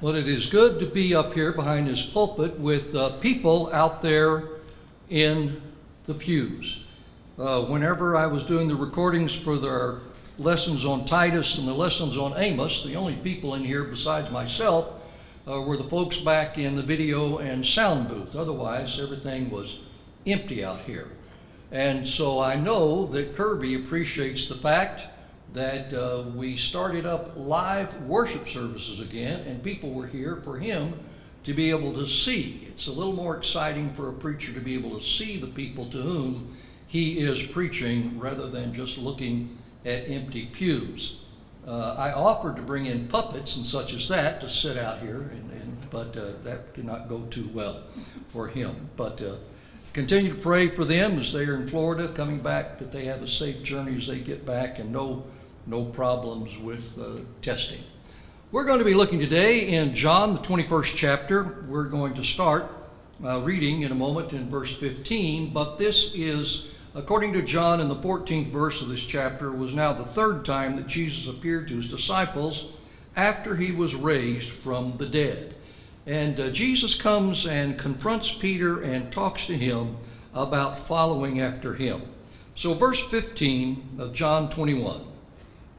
Well, it is good to be up here behind this pulpit with uh, people out there in the pews. Uh, whenever I was doing the recordings for the lessons on Titus and the lessons on Amos, the only people in here besides myself uh, were the folks back in the video and sound booth. Otherwise, everything was empty out here. And so I know that Kirby appreciates the fact that uh, we started up live worship services again, and people were here for him to be able to see. It's a little more exciting for a preacher to be able to see the people to whom he is preaching rather than just looking at empty pews. Uh, I offered to bring in puppets and such as that to sit out here, and, and but uh, that did not go too well for him. But uh, continue to pray for them as they are in Florida, coming back, that they have a safe journey as they get back, and no no problems with uh, testing. We're going to be looking today in John, the 21st chapter. We're going to start uh, reading in a moment in verse 15, but this is, according to John in the 14th verse of this chapter, was now the third time that Jesus appeared to his disciples after he was raised from the dead. And uh, Jesus comes and confronts Peter and talks to him about following after him. So, verse 15 of John 21.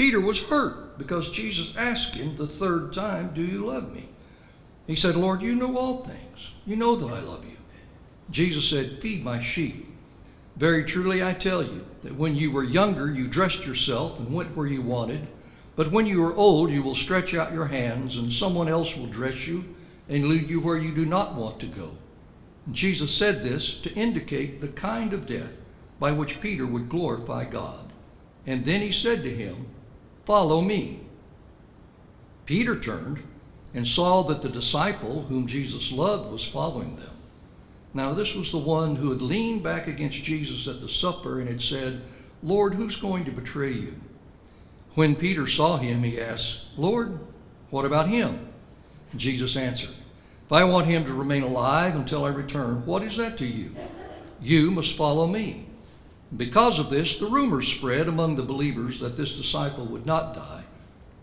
Peter was hurt because Jesus asked him the third time, Do you love me? He said, Lord, you know all things. You know that I love you. Jesus said, Feed my sheep. Very truly I tell you that when you were younger, you dressed yourself and went where you wanted. But when you are old, you will stretch out your hands, and someone else will dress you and lead you where you do not want to go. And Jesus said this to indicate the kind of death by which Peter would glorify God. And then he said to him, Follow me. Peter turned and saw that the disciple whom Jesus loved was following them. Now, this was the one who had leaned back against Jesus at the supper and had said, Lord, who's going to betray you? When Peter saw him, he asked, Lord, what about him? Jesus answered, If I want him to remain alive until I return, what is that to you? You must follow me. Because of this, the rumors spread among the believers that this disciple would not die.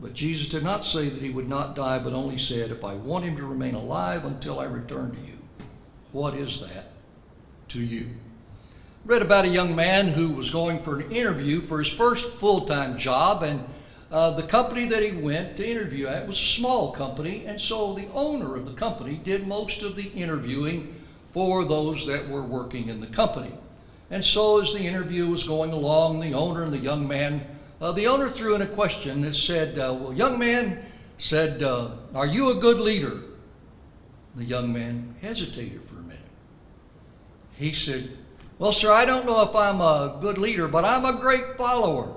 But Jesus did not say that he would not die, but only said, If I want him to remain alive until I return to you, what is that to you? Read about a young man who was going for an interview for his first full time job, and uh, the company that he went to interview at was a small company, and so the owner of the company did most of the interviewing for those that were working in the company. And so, as the interview was going along, the owner and the young man, uh, the owner threw in a question that said, uh, Well, young man said, uh, Are you a good leader? The young man hesitated for a minute. He said, Well, sir, I don't know if I'm a good leader, but I'm a great follower.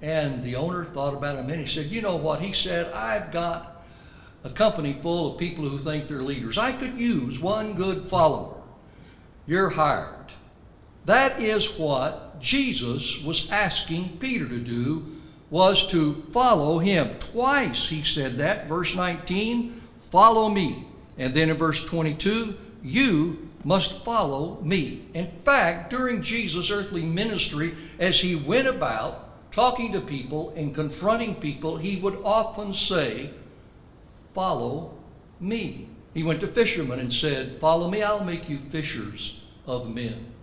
And the owner thought about it a minute. He said, You know what? He said, I've got a company full of people who think they're leaders. I could use one good follower. You're hired. That is what Jesus was asking Peter to do was to follow him. Twice he said that. Verse 19, follow me. And then in verse 22, you must follow me. In fact, during Jesus' earthly ministry, as he went about talking to people and confronting people, he would often say, Follow me. He went to fishermen and said, Follow me, I'll make you fishers of men.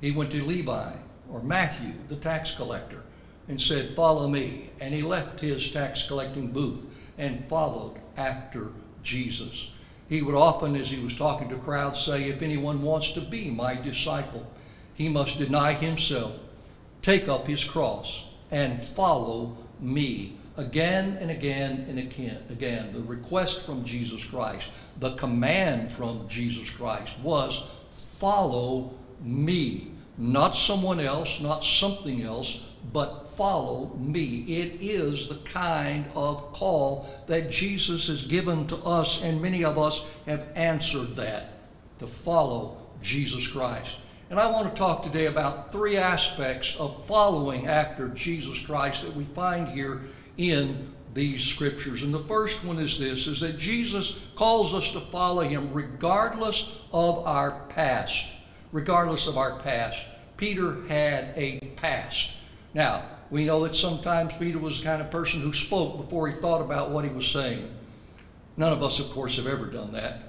He went to Levi or Matthew, the tax collector, and said, Follow me. And he left his tax collecting booth and followed after Jesus. He would often, as he was talking to crowds, say, If anyone wants to be my disciple, he must deny himself, take up his cross, and follow me. Again and again and again, the request from Jesus Christ, the command from Jesus Christ was, Follow me. Not someone else, not something else, but follow me. It is the kind of call that Jesus has given to us, and many of us have answered that to follow Jesus Christ. And I want to talk today about three aspects of following after Jesus Christ that we find here in these scriptures. And the first one is this is that Jesus calls us to follow him regardless of our past. Regardless of our past. Peter had a past. Now, we know that sometimes Peter was the kind of person who spoke before he thought about what he was saying. None of us, of course, have ever done that.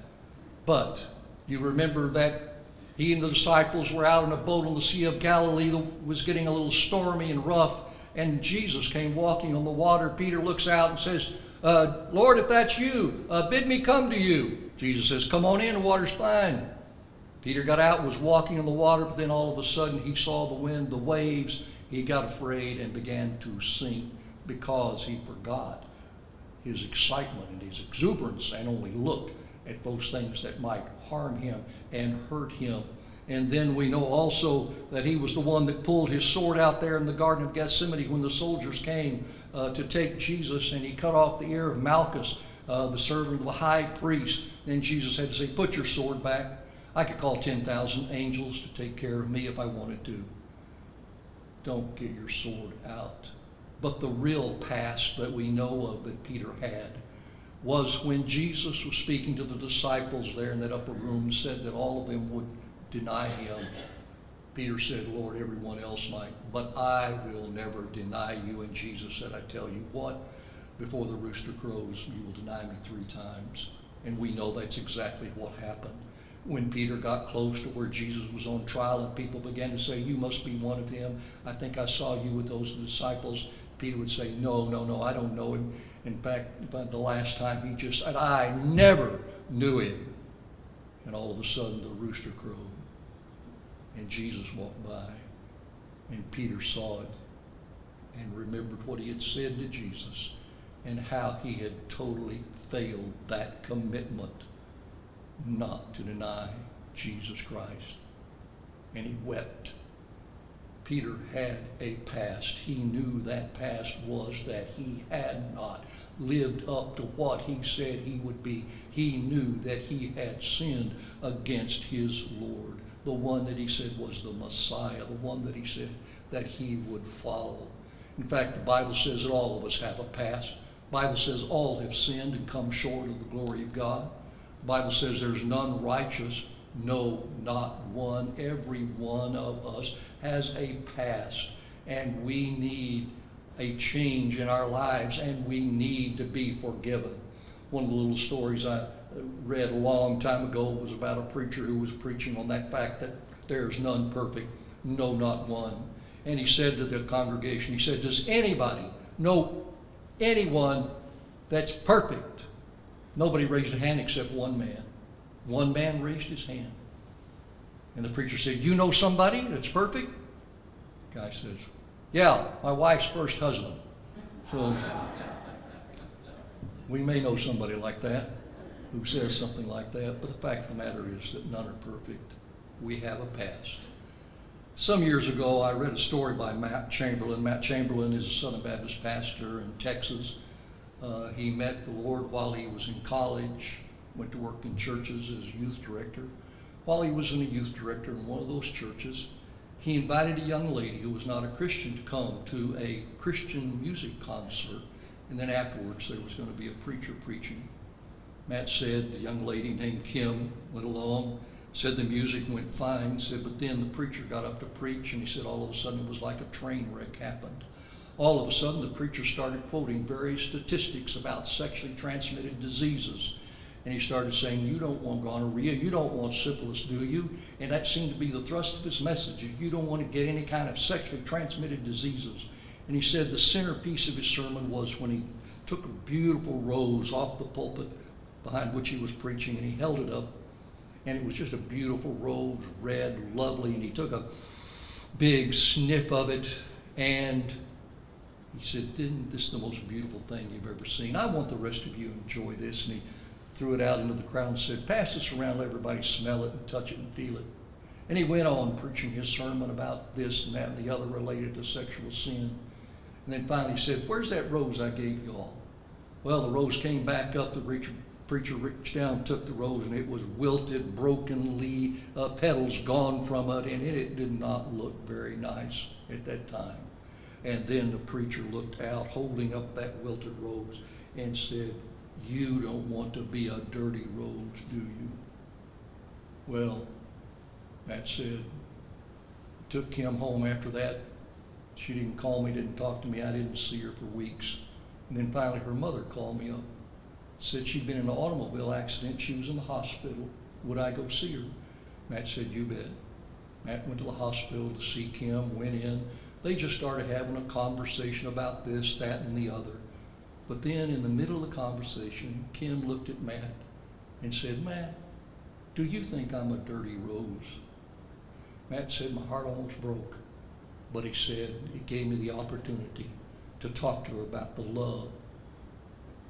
But you remember that he and the disciples were out in a boat on the Sea of Galilee that was getting a little stormy and rough, and Jesus came walking on the water. Peter looks out and says, uh, Lord, if that's you, uh, bid me come to you. Jesus says, Come on in, the water's fine. Peter got out was walking on the water, but then all of a sudden he saw the wind, the waves. He got afraid and began to sink because he forgot his excitement and his exuberance and only looked at those things that might harm him and hurt him. And then we know also that he was the one that pulled his sword out there in the Garden of Gethsemane when the soldiers came uh, to take Jesus and he cut off the ear of Malchus, uh, the servant of the high priest. Then Jesus had to say, Put your sword back. I could call 10,000 angels to take care of me if I wanted to. Don't get your sword out. But the real past that we know of that Peter had was when Jesus was speaking to the disciples there in that upper room, said that all of them would deny him. Peter said, Lord, everyone else might, but I will never deny you. And Jesus said, I tell you what, before the rooster crows, you will deny me three times. And we know that's exactly what happened. When Peter got close to where Jesus was on trial and people began to say, You must be one of them. I think I saw you with those disciples. Peter would say, No, no, no, I don't know him. In fact, by the last time he just said, I never knew him. And all of a sudden the rooster crowed. And Jesus walked by. And Peter saw it and remembered what he had said to Jesus and how he had totally failed that commitment not to deny Jesus Christ. And he wept Peter had a past. He knew that past was that he had not lived up to what he said he would be. He knew that he had sinned against his Lord, the one that he said was the Messiah, the one that he said that he would follow. In fact, the Bible says that all of us have a past. The Bible says all have sinned and come short of the glory of God. Bible says there's none righteous, no, not one. Every one of us has a past, and we need a change in our lives, and we need to be forgiven. One of the little stories I read a long time ago was about a preacher who was preaching on that fact that there's none perfect, no, not one. And he said to the congregation, he said, Does anybody know anyone that's perfect? Nobody raised a hand except one man. One man raised his hand. And the preacher said, You know somebody that's perfect? The guy says, Yeah, my wife's first husband. So we may know somebody like that who says something like that, but the fact of the matter is that none are perfect. We have a past. Some years ago, I read a story by Matt Chamberlain. Matt Chamberlain is a Southern Baptist pastor in Texas. Uh, he met the Lord while he was in college, went to work in churches as youth director. While he was in a youth director in one of those churches, he invited a young lady who was not a Christian to come to a Christian music concert, and then afterwards there was going to be a preacher preaching. Matt said the young lady named Kim went along, said the music went fine, said, but then the preacher got up to preach, and he said all of a sudden it was like a train wreck happened. All of a sudden the preacher started quoting various statistics about sexually transmitted diseases and he started saying, You don't want gonorrhea, you don't want syphilis, do you? And that seemed to be the thrust of his message. You don't want to get any kind of sexually transmitted diseases. And he said the centerpiece of his sermon was when he took a beautiful rose off the pulpit behind which he was preaching and he held it up. And it was just a beautiful rose, red, lovely. And he took a big sniff of it and he said, Isn't this the most beautiful thing you've ever seen? I want the rest of you to enjoy this. And he threw it out into the crowd and said, Pass this around, let everybody smell it and touch it and feel it. And he went on preaching his sermon about this and that and the other related to sexual sin. And then finally said, Where's that rose I gave you all? Well, the rose came back up. The preacher, preacher reached down, took the rose, and it was wilted, brokenly, uh, petals gone from it, and it, it did not look very nice at that time. And then the preacher looked out, holding up that wilted rose, and said, You don't want to be a dirty rose, do you? Well, Matt said, took Kim home after that. She didn't call me, didn't talk to me. I didn't see her for weeks. And then finally, her mother called me up, said she'd been in an automobile accident. She was in the hospital. Would I go see her? Matt said, You bet. Matt went to the hospital to see Kim, went in. They just started having a conversation about this, that, and the other. But then, in the middle of the conversation, Kim looked at Matt and said, Matt, do you think I'm a dirty rose? Matt said, My heart almost broke. But he said, It gave me the opportunity to talk to her about the love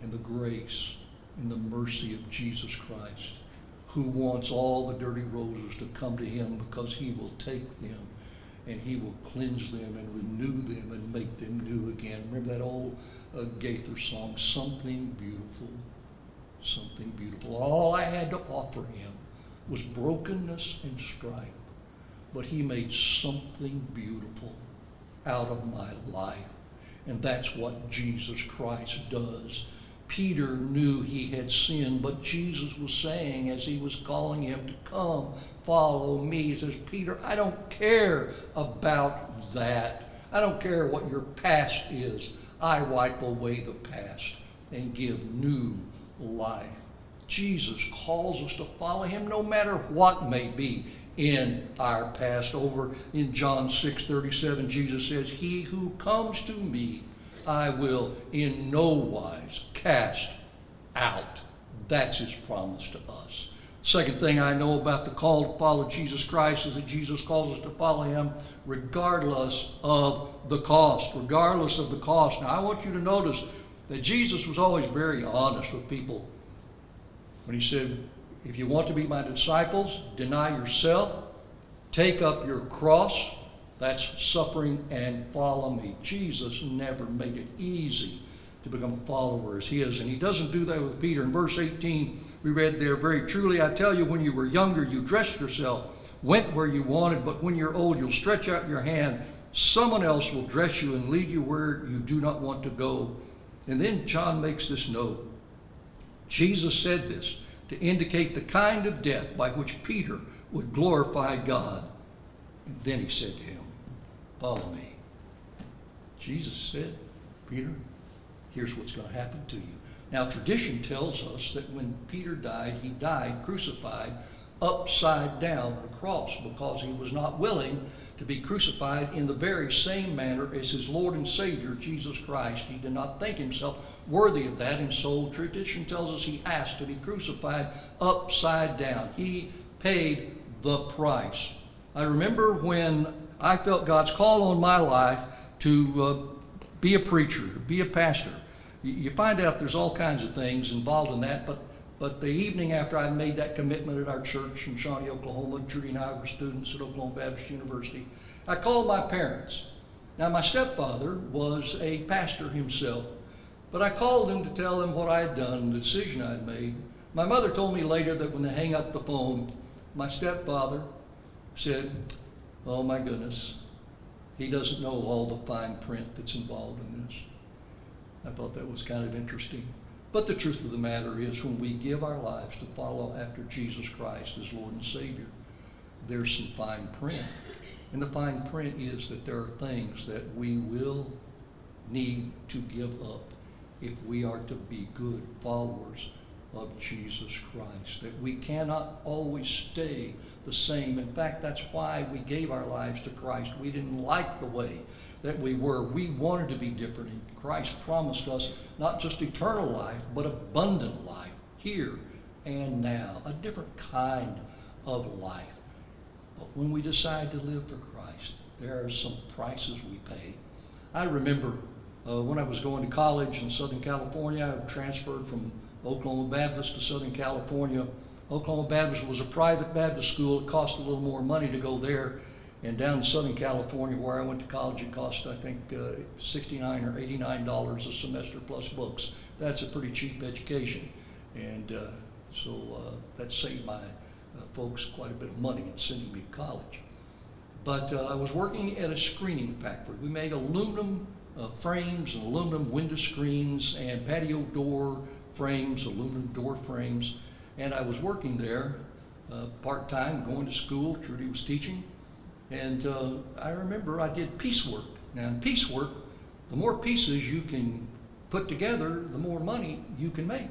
and the grace and the mercy of Jesus Christ, who wants all the dirty roses to come to him because he will take them and he will cleanse them and renew them and make them new again. Remember that old uh, Gaither song, Something Beautiful, Something Beautiful. All I had to offer him was brokenness and strife, but he made something beautiful out of my life. And that's what Jesus Christ does. Peter knew he had sinned, but Jesus was saying as he was calling him to come, follow me, he says, Peter, I don't care about that. I don't care what your past is. I wipe away the past and give new life. Jesus calls us to follow him no matter what may be in our past. Over in John 6 37, Jesus says, He who comes to me, I will in no wise cast out. That's his promise to us. Second thing I know about the call to follow Jesus Christ is that Jesus calls us to follow him regardless of the cost. Regardless of the cost. Now, I want you to notice that Jesus was always very honest with people when he said, If you want to be my disciples, deny yourself, take up your cross, that's suffering, and follow me. Jesus never made it easy to become a follower as his, and he doesn't do that with Peter. In verse 18, we read there, Very truly, I tell you, when you were younger, you dressed yourself, went where you wanted, but when you're old, you'll stretch out your hand. Someone else will dress you and lead you where you do not want to go. And then John makes this note. Jesus said this to indicate the kind of death by which Peter would glorify God. And then he said to him, Follow me. Jesus said, Peter, here's what's going to happen to you. Now, tradition tells us that when Peter died, he died crucified upside down on a cross because he was not willing to be crucified in the very same manner as his Lord and Savior, Jesus Christ. He did not think himself worthy of that, and so tradition tells us he asked to be crucified upside down. He paid the price. I remember when I felt God's call on my life to uh, be a preacher, to be a pastor. You, find out there's all kinds of things involved in that, but but the evening after I made that commitment at our church in Shawnee, Oklahoma, Judy and I were students at Oklahoma Baptist University, I called my parents. Now, my stepfather was a pastor himself, but I called him to tell them what I had done, the decision I had made. My mother told me later that when they hang up the phone, my stepfather said, Oh my goodness, he doesn't know all the fine print that's involved in this. I thought that was kind of interesting. But the truth of the matter is, when we give our lives to follow after Jesus Christ as Lord and Savior, there's some fine print. And the fine print is that there are things that we will need to give up if we are to be good followers of Jesus Christ. That we cannot always stay the same. In fact, that's why we gave our lives to Christ. We didn't like the way that we were. We wanted to be different. And Christ promised us not just eternal life, but abundant life here and now, a different kind of life. But when we decide to live for Christ, there are some prices we pay. I remember uh, when I was going to college in Southern California, I transferred from Oklahoma Baptist to Southern California. Oklahoma Baptist was a private Baptist school. It cost a little more money to go there. And down in Southern California, where I went to college, it cost, I think, uh, 69 or 89 dollars a semester plus books. That's a pretty cheap education. And uh, so uh, that saved my uh, folks quite a bit of money in sending me to college. But uh, I was working at a screening factory. We made aluminum uh, frames and aluminum window screens and patio door frames, aluminum door frames. And I was working there uh, part-time, going to school. Trudy was teaching. And uh, I remember I did piecework. Now, in piecework, the more pieces you can put together, the more money you can make.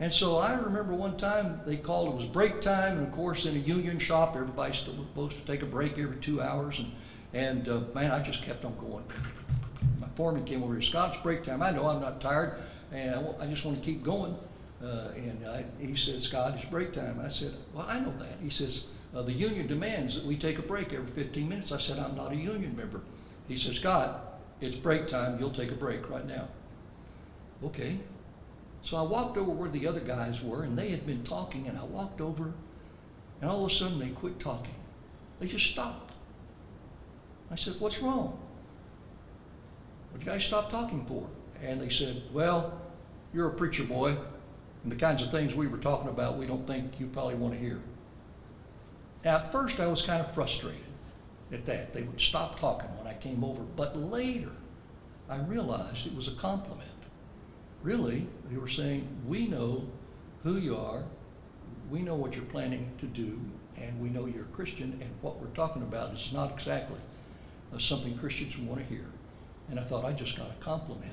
And so I remember one time they called, it was break time, and of course in a union shop, everybody's supposed to take a break every two hours, and, and uh, man, I just kept on going. My foreman came over here, Scott, it's break time, I know I'm not tired, and I, I just want to keep going. Uh, and I, he said, Scott, it's break time. I said, well, I know that. He says, uh, the union demands that we take a break every 15 minutes. I said, I'm not a union member. He says, Scott, it's break time, you'll take a break right now. Okay. So I walked over where the other guys were, and they had been talking, and I walked over, and all of a sudden they quit talking. They just stopped. I said, What's wrong? What you guys stop talking for? And they said, Well, you're a preacher boy, and the kinds of things we were talking about, we don't think you probably want to hear. At first, I was kind of frustrated at that. They would stop talking when I came over, but later, I realized it was a compliment. Really, they were saying, We know who you are, we know what you're planning to do, and we know you're a Christian, and what we're talking about is not exactly uh, something Christians want to hear. And I thought, I just got a compliment.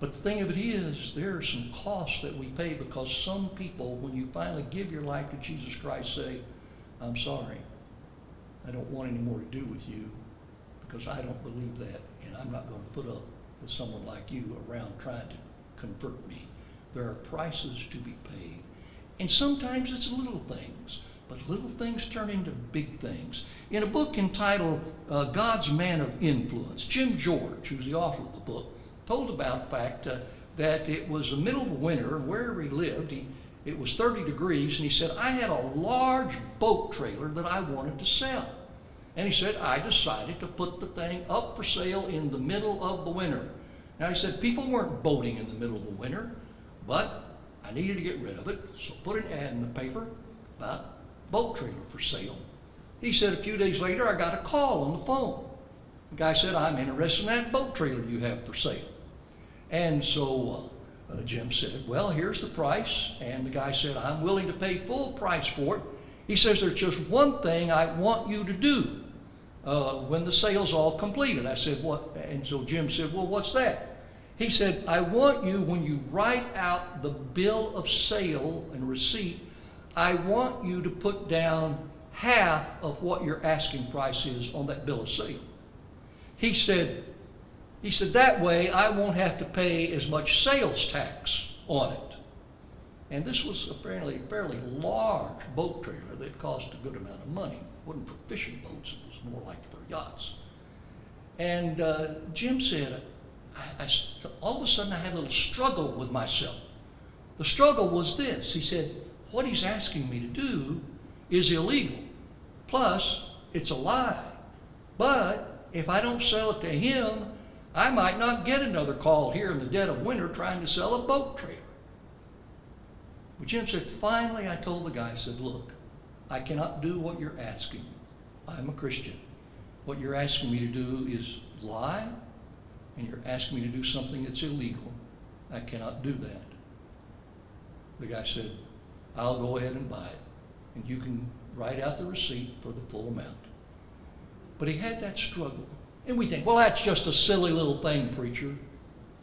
But the thing of it is, there are some costs that we pay because some people, when you finally give your life to Jesus Christ, say, I'm sorry, I don't want any more to do with you because I don't believe that, and I'm not going to put up with someone like you around trying to convert me. There are prices to be paid. And sometimes it's little things, but little things turn into big things. In a book entitled uh, God's Man of Influence, Jim George, who's the author of the book, told about the fact uh, that it was the middle of the winter, wherever he lived, he, it was 30 degrees, and he said, I had a large boat trailer that I wanted to sell. And he said, I decided to put the thing up for sale in the middle of the winter. Now he said, people weren't boating in the middle of the winter, but I needed to get rid of it, so put an ad in the paper about boat trailer for sale. He said a few days later, I got a call on the phone. The guy said, I'm interested in that boat trailer you have for sale. And so uh, uh, Jim said, Well, here's the price. And the guy said, I'm willing to pay full price for it. He says, There's just one thing I want you to do uh, when the sale's all completed. I said, What? And so Jim said, Well, what's that? He said, I want you, when you write out the bill of sale and receipt, I want you to put down half of what your asking price is on that bill of sale. He said, he said, that way I won't have to pay as much sales tax on it. And this was apparently a fairly, large boat trailer that cost a good amount of money. It wasn't for fishing boats, it was more like for yachts. And uh, Jim said, I, I, all of a sudden I had a little struggle with myself. The struggle was this. He said, what he's asking me to do is illegal. Plus, it's a lie. But if I don't sell it to him, I might not get another call here in the dead of winter trying to sell a boat trailer. But Jim said, finally, I told the guy, I said, look, I cannot do what you're asking. I'm a Christian. What you're asking me to do is lie, and you're asking me to do something that's illegal. I cannot do that. The guy said, I'll go ahead and buy it, and you can write out the receipt for the full amount. But he had that struggle. And we think, well, that's just a silly little thing, preacher.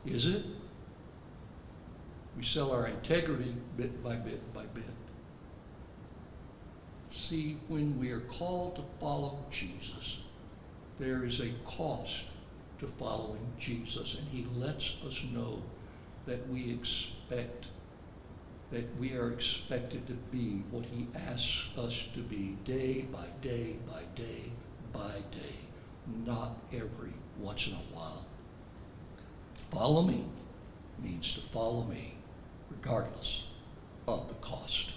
Is it? We sell our integrity bit by bit by bit. See, when we are called to follow Jesus, there is a cost to following Jesus, and he lets us know that we expect, that we are expected to be what he asks us to be day by day by day by day not every once in a while. Follow me means to follow me regardless of the cost.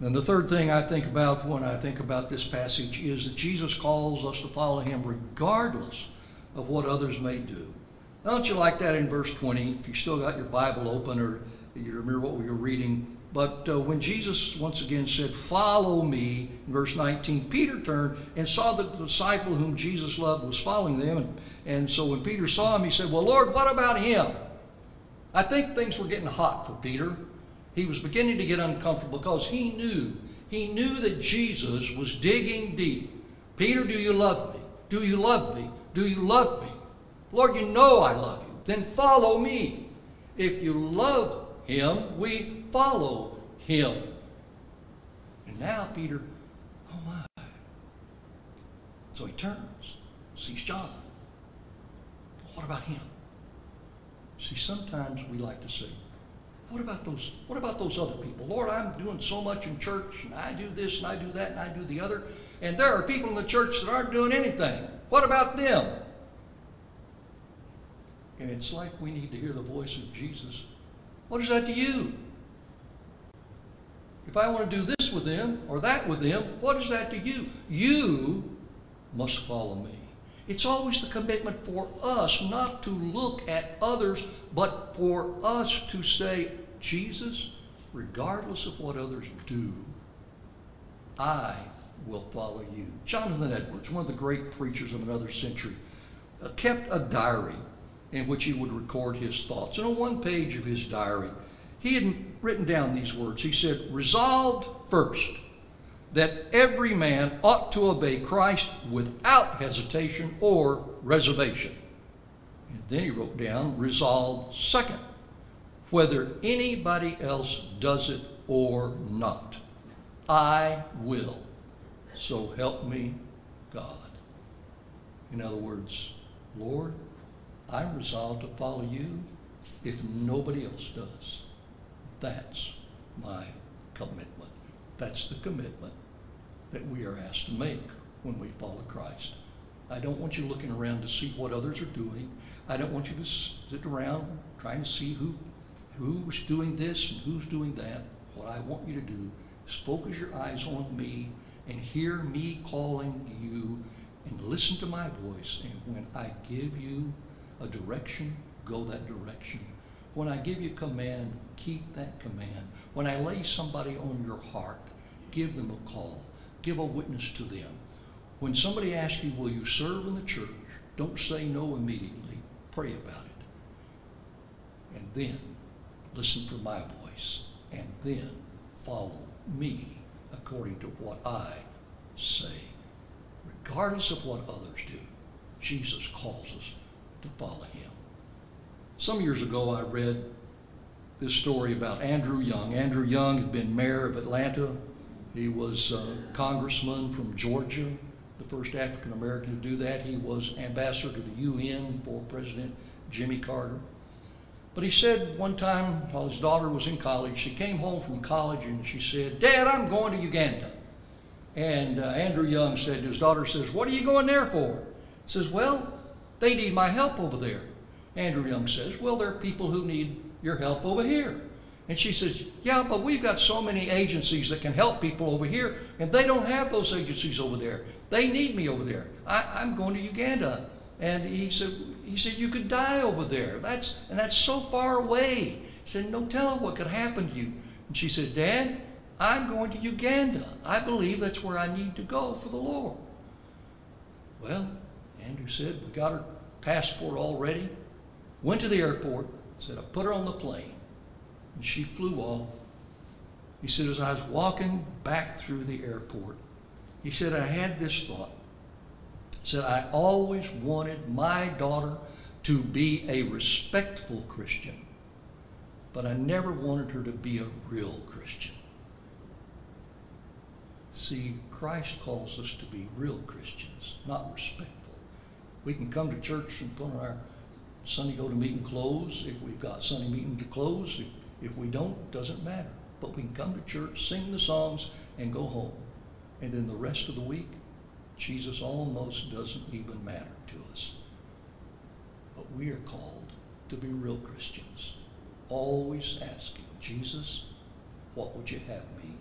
And the third thing I think about when I think about this passage is that Jesus calls us to follow him regardless of what others may do. Don't you like that in verse 20? If you still got your Bible open or you remember what we were reading. But uh, when Jesus once again said, Follow me, in verse 19, Peter turned and saw that the disciple whom Jesus loved was following them. And, and so when Peter saw him, he said, Well, Lord, what about him? I think things were getting hot for Peter. He was beginning to get uncomfortable because he knew, he knew that Jesus was digging deep. Peter, do you love me? Do you love me? Do you love me? Lord, you know I love you. Then follow me. If you love him, we follow him. And now Peter, oh my. So he turns, sees John. What about him? See, sometimes we like to say, what about those what about those other people? Lord, I'm doing so much in church and I do this and I do that and I do the other. And there are people in the church that aren't doing anything. What about them? And it's like we need to hear the voice of Jesus. What is that to you? If I want to do this with them or that with them, what is that to you? You must follow me. It's always the commitment for us not to look at others, but for us to say, Jesus, regardless of what others do, I will follow you. Jonathan Edwards, one of the great preachers of another century, uh, kept a diary in which he would record his thoughts. And on one page of his diary, he had written down these words. He said, Resolved first that every man ought to obey Christ without hesitation or reservation. And then he wrote down, Resolved second, whether anybody else does it or not. I will. So help me God. In other words, Lord, I'm resolved to follow you if nobody else does. That's my commitment. That's the commitment that we are asked to make when we follow Christ. I don't want you looking around to see what others are doing. I don't want you to sit around trying to see who who's doing this and who's doing that. What I want you to do is focus your eyes on me and hear me calling you and listen to my voice. And when I give you a direction, go that direction. When I give you command, keep that command. When I lay somebody on your heart, give them a call. Give a witness to them. When somebody asks you, will you serve in the church? Don't say no immediately. Pray about it. And then listen for my voice. And then follow me according to what I say. Regardless of what others do, Jesus calls us to follow him. Some years ago, I read this story about Andrew Young. Andrew Young had been mayor of Atlanta. He was a congressman from Georgia, the first African American to do that. He was ambassador to the UN for President Jimmy Carter. But he said one time while his daughter was in college, she came home from college and she said, Dad, I'm going to Uganda. And uh, Andrew Young said to his daughter, says, what are you going there for? He says, well, they need my help over there. Andrew Young says, well, there are people who need your help over here. And she says, yeah, but we've got so many agencies that can help people over here, and they don't have those agencies over there. They need me over there. I, am going to Uganda. And he said, he said, you could die over there. That's, and that's so far away. He said, no telling what could happen to you. And she said, Dad, I'm going to Uganda. I believe that's where I need to go for the Lord. Well, Andrew said, we got her passport all ready. Went to the airport, said, I put her on the plane. And she flew off. He said, as I was walking back through the airport, he said, I had this thought. He said, I always wanted my daughter to be a respectful Christian, but I never wanted her to be a real Christian. See, Christ calls us to be real Christians, not respectful. We can come to church and put on our Sunday go to meeting clothes if we've got Sunday meeting to close. If, if we don't, doesn't matter. But we can come to church, sing the songs, and go home. And then the rest of the week, Jesus almost doesn't even matter to us. But we are called to be real Christians, always asking, Jesus, what would you have me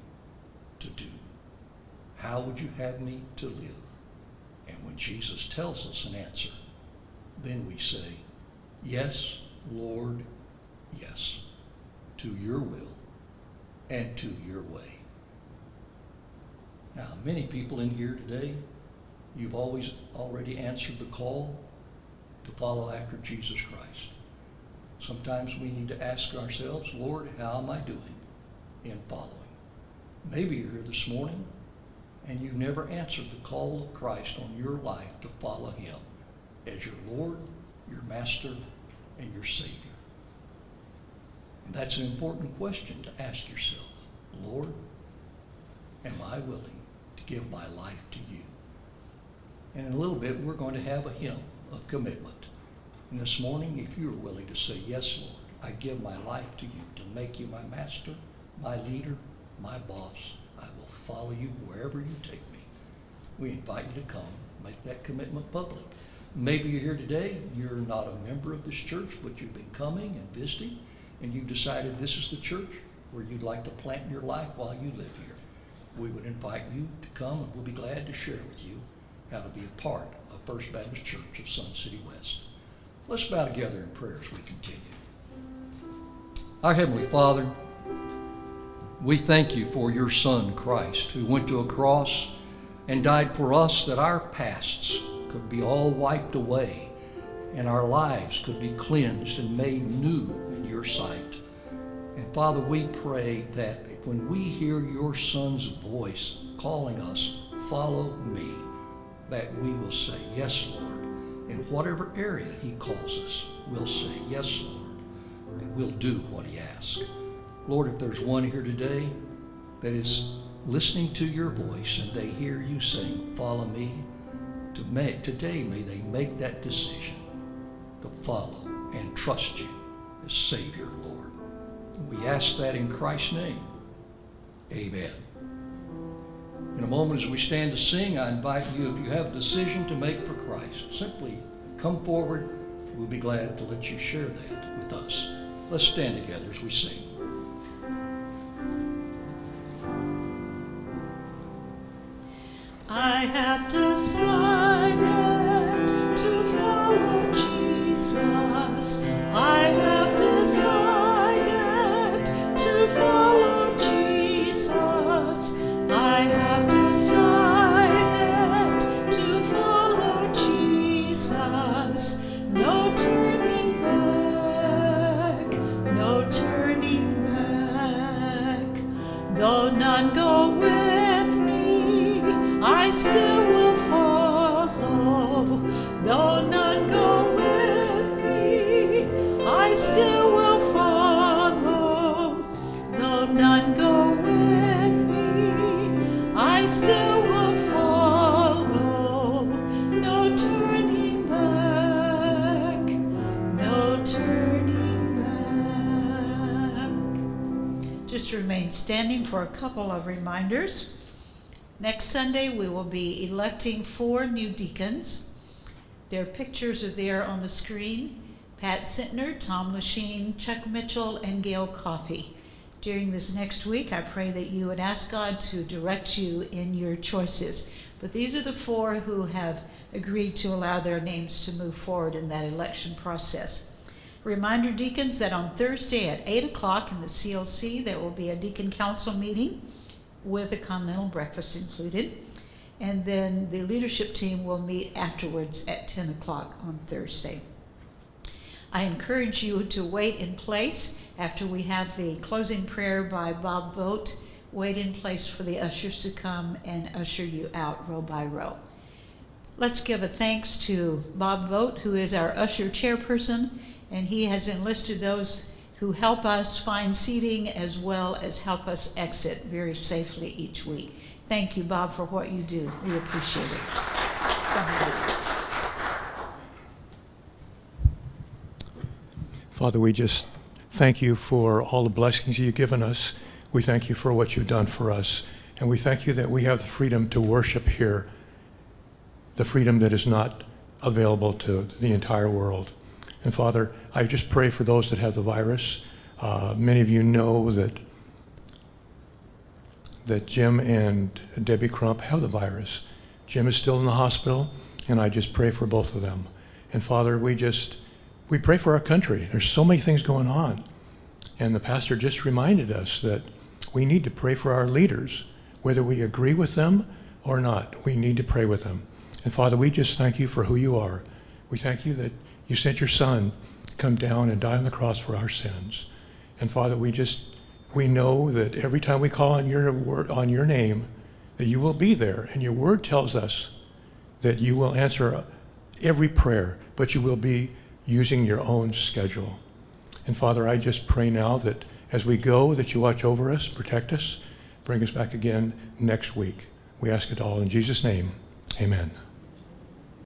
to do? how would you have me to live? And when Jesus tells us an answer, then we say, Yes, Lord, yes, to your will and to your way. Now, many people in here today, you've always already answered the call to follow after Jesus Christ. Sometimes we need to ask ourselves, Lord, how am I doing in following? Maybe you're here this morning and you've never answered the call of Christ on your life to follow him as your Lord, your Master, and your Savior. And that's an important question to ask yourself. Lord, am I willing to give my life to you? And in a little bit, we're going to have a hymn of commitment. And this morning, if you're willing to say, Yes, Lord, I give my life to you to make you my master, my leader, my boss, I will follow you wherever you take me. We invite you to come, make that commitment public. Maybe you're here today, you're not a member of this church, but you've been coming and visiting, and you've decided this is the church where you'd like to plant your life while you live here. We would invite you to come, and we'll be glad to share with you how to be a part of First Baptist Church of Sun City West. Let's bow together in prayer as we continue. Our Heavenly Father, we thank you for your Son, Christ, who went to a cross and died for us that our pasts could be all wiped away and our lives could be cleansed and made new in your sight. And Father, we pray that when we hear your Son's voice calling us, follow me, that we will say, Yes, Lord. In whatever area he calls us, we'll say, Yes, Lord, and we'll do what he asks. Lord, if there's one here today that is listening to your voice and they hear you saying, Follow me, to make, today may they make that decision to follow and trust you as Savior, Lord. We ask that in Christ's name. Amen. In a moment, as we stand to sing, I invite you, if you have a decision to make for Christ, simply come forward. We'll be glad to let you share that with us. Let's stand together as we sing. I have decided to follow Jesus. I have decided to follow Jesus. I have decided to follow Jesus. No turning back, no turning back. Though none go with me, I still will remain standing for a couple of reminders. Next Sunday, we will be electing four new deacons. Their pictures are there on the screen. Pat Sintner, Tom Lachine, Chuck Mitchell, and Gail Coffey. During this next week, I pray that you would ask God to direct you in your choices. But these are the four who have agreed to allow their names to move forward in that election process. Reminder, deacons, that on Thursday at 8 o'clock in the CLC, there will be a deacon council meeting with a continental breakfast included. And then the leadership team will meet afterwards at 10 o'clock on Thursday. I encourage you to wait in place after we have the closing prayer by Bob Vogt. Wait in place for the ushers to come and usher you out row by row. Let's give a thanks to Bob Vogt, who is our usher chairperson, and he has enlisted those who help us find seating as well as help us exit very safely each week. Thank you, Bob, for what you do. We appreciate it. Go ahead, please. Father, we just thank you for all the blessings you've given us. We thank you for what you've done for us. And we thank you that we have the freedom to worship here, the freedom that is not available to the entire world. And Father, I just pray for those that have the virus. Uh, many of you know that that Jim and Debbie Crump have the virus. Jim is still in the hospital, and I just pray for both of them. And Father, we just, we pray for our country. There's so many things going on. And the pastor just reminded us that we need to pray for our leaders, whether we agree with them or not. We need to pray with them. And Father, we just thank you for who you are. We thank you that you sent your son come down and die on the cross for our sins. And Father, we just we know that every time we call on your word on your name, that you will be there. And your word tells us that you will answer every prayer, but you will be using your own schedule. And Father, I just pray now that as we go, that you watch over us, protect us, bring us back again next week. We ask it all in Jesus' name. Amen.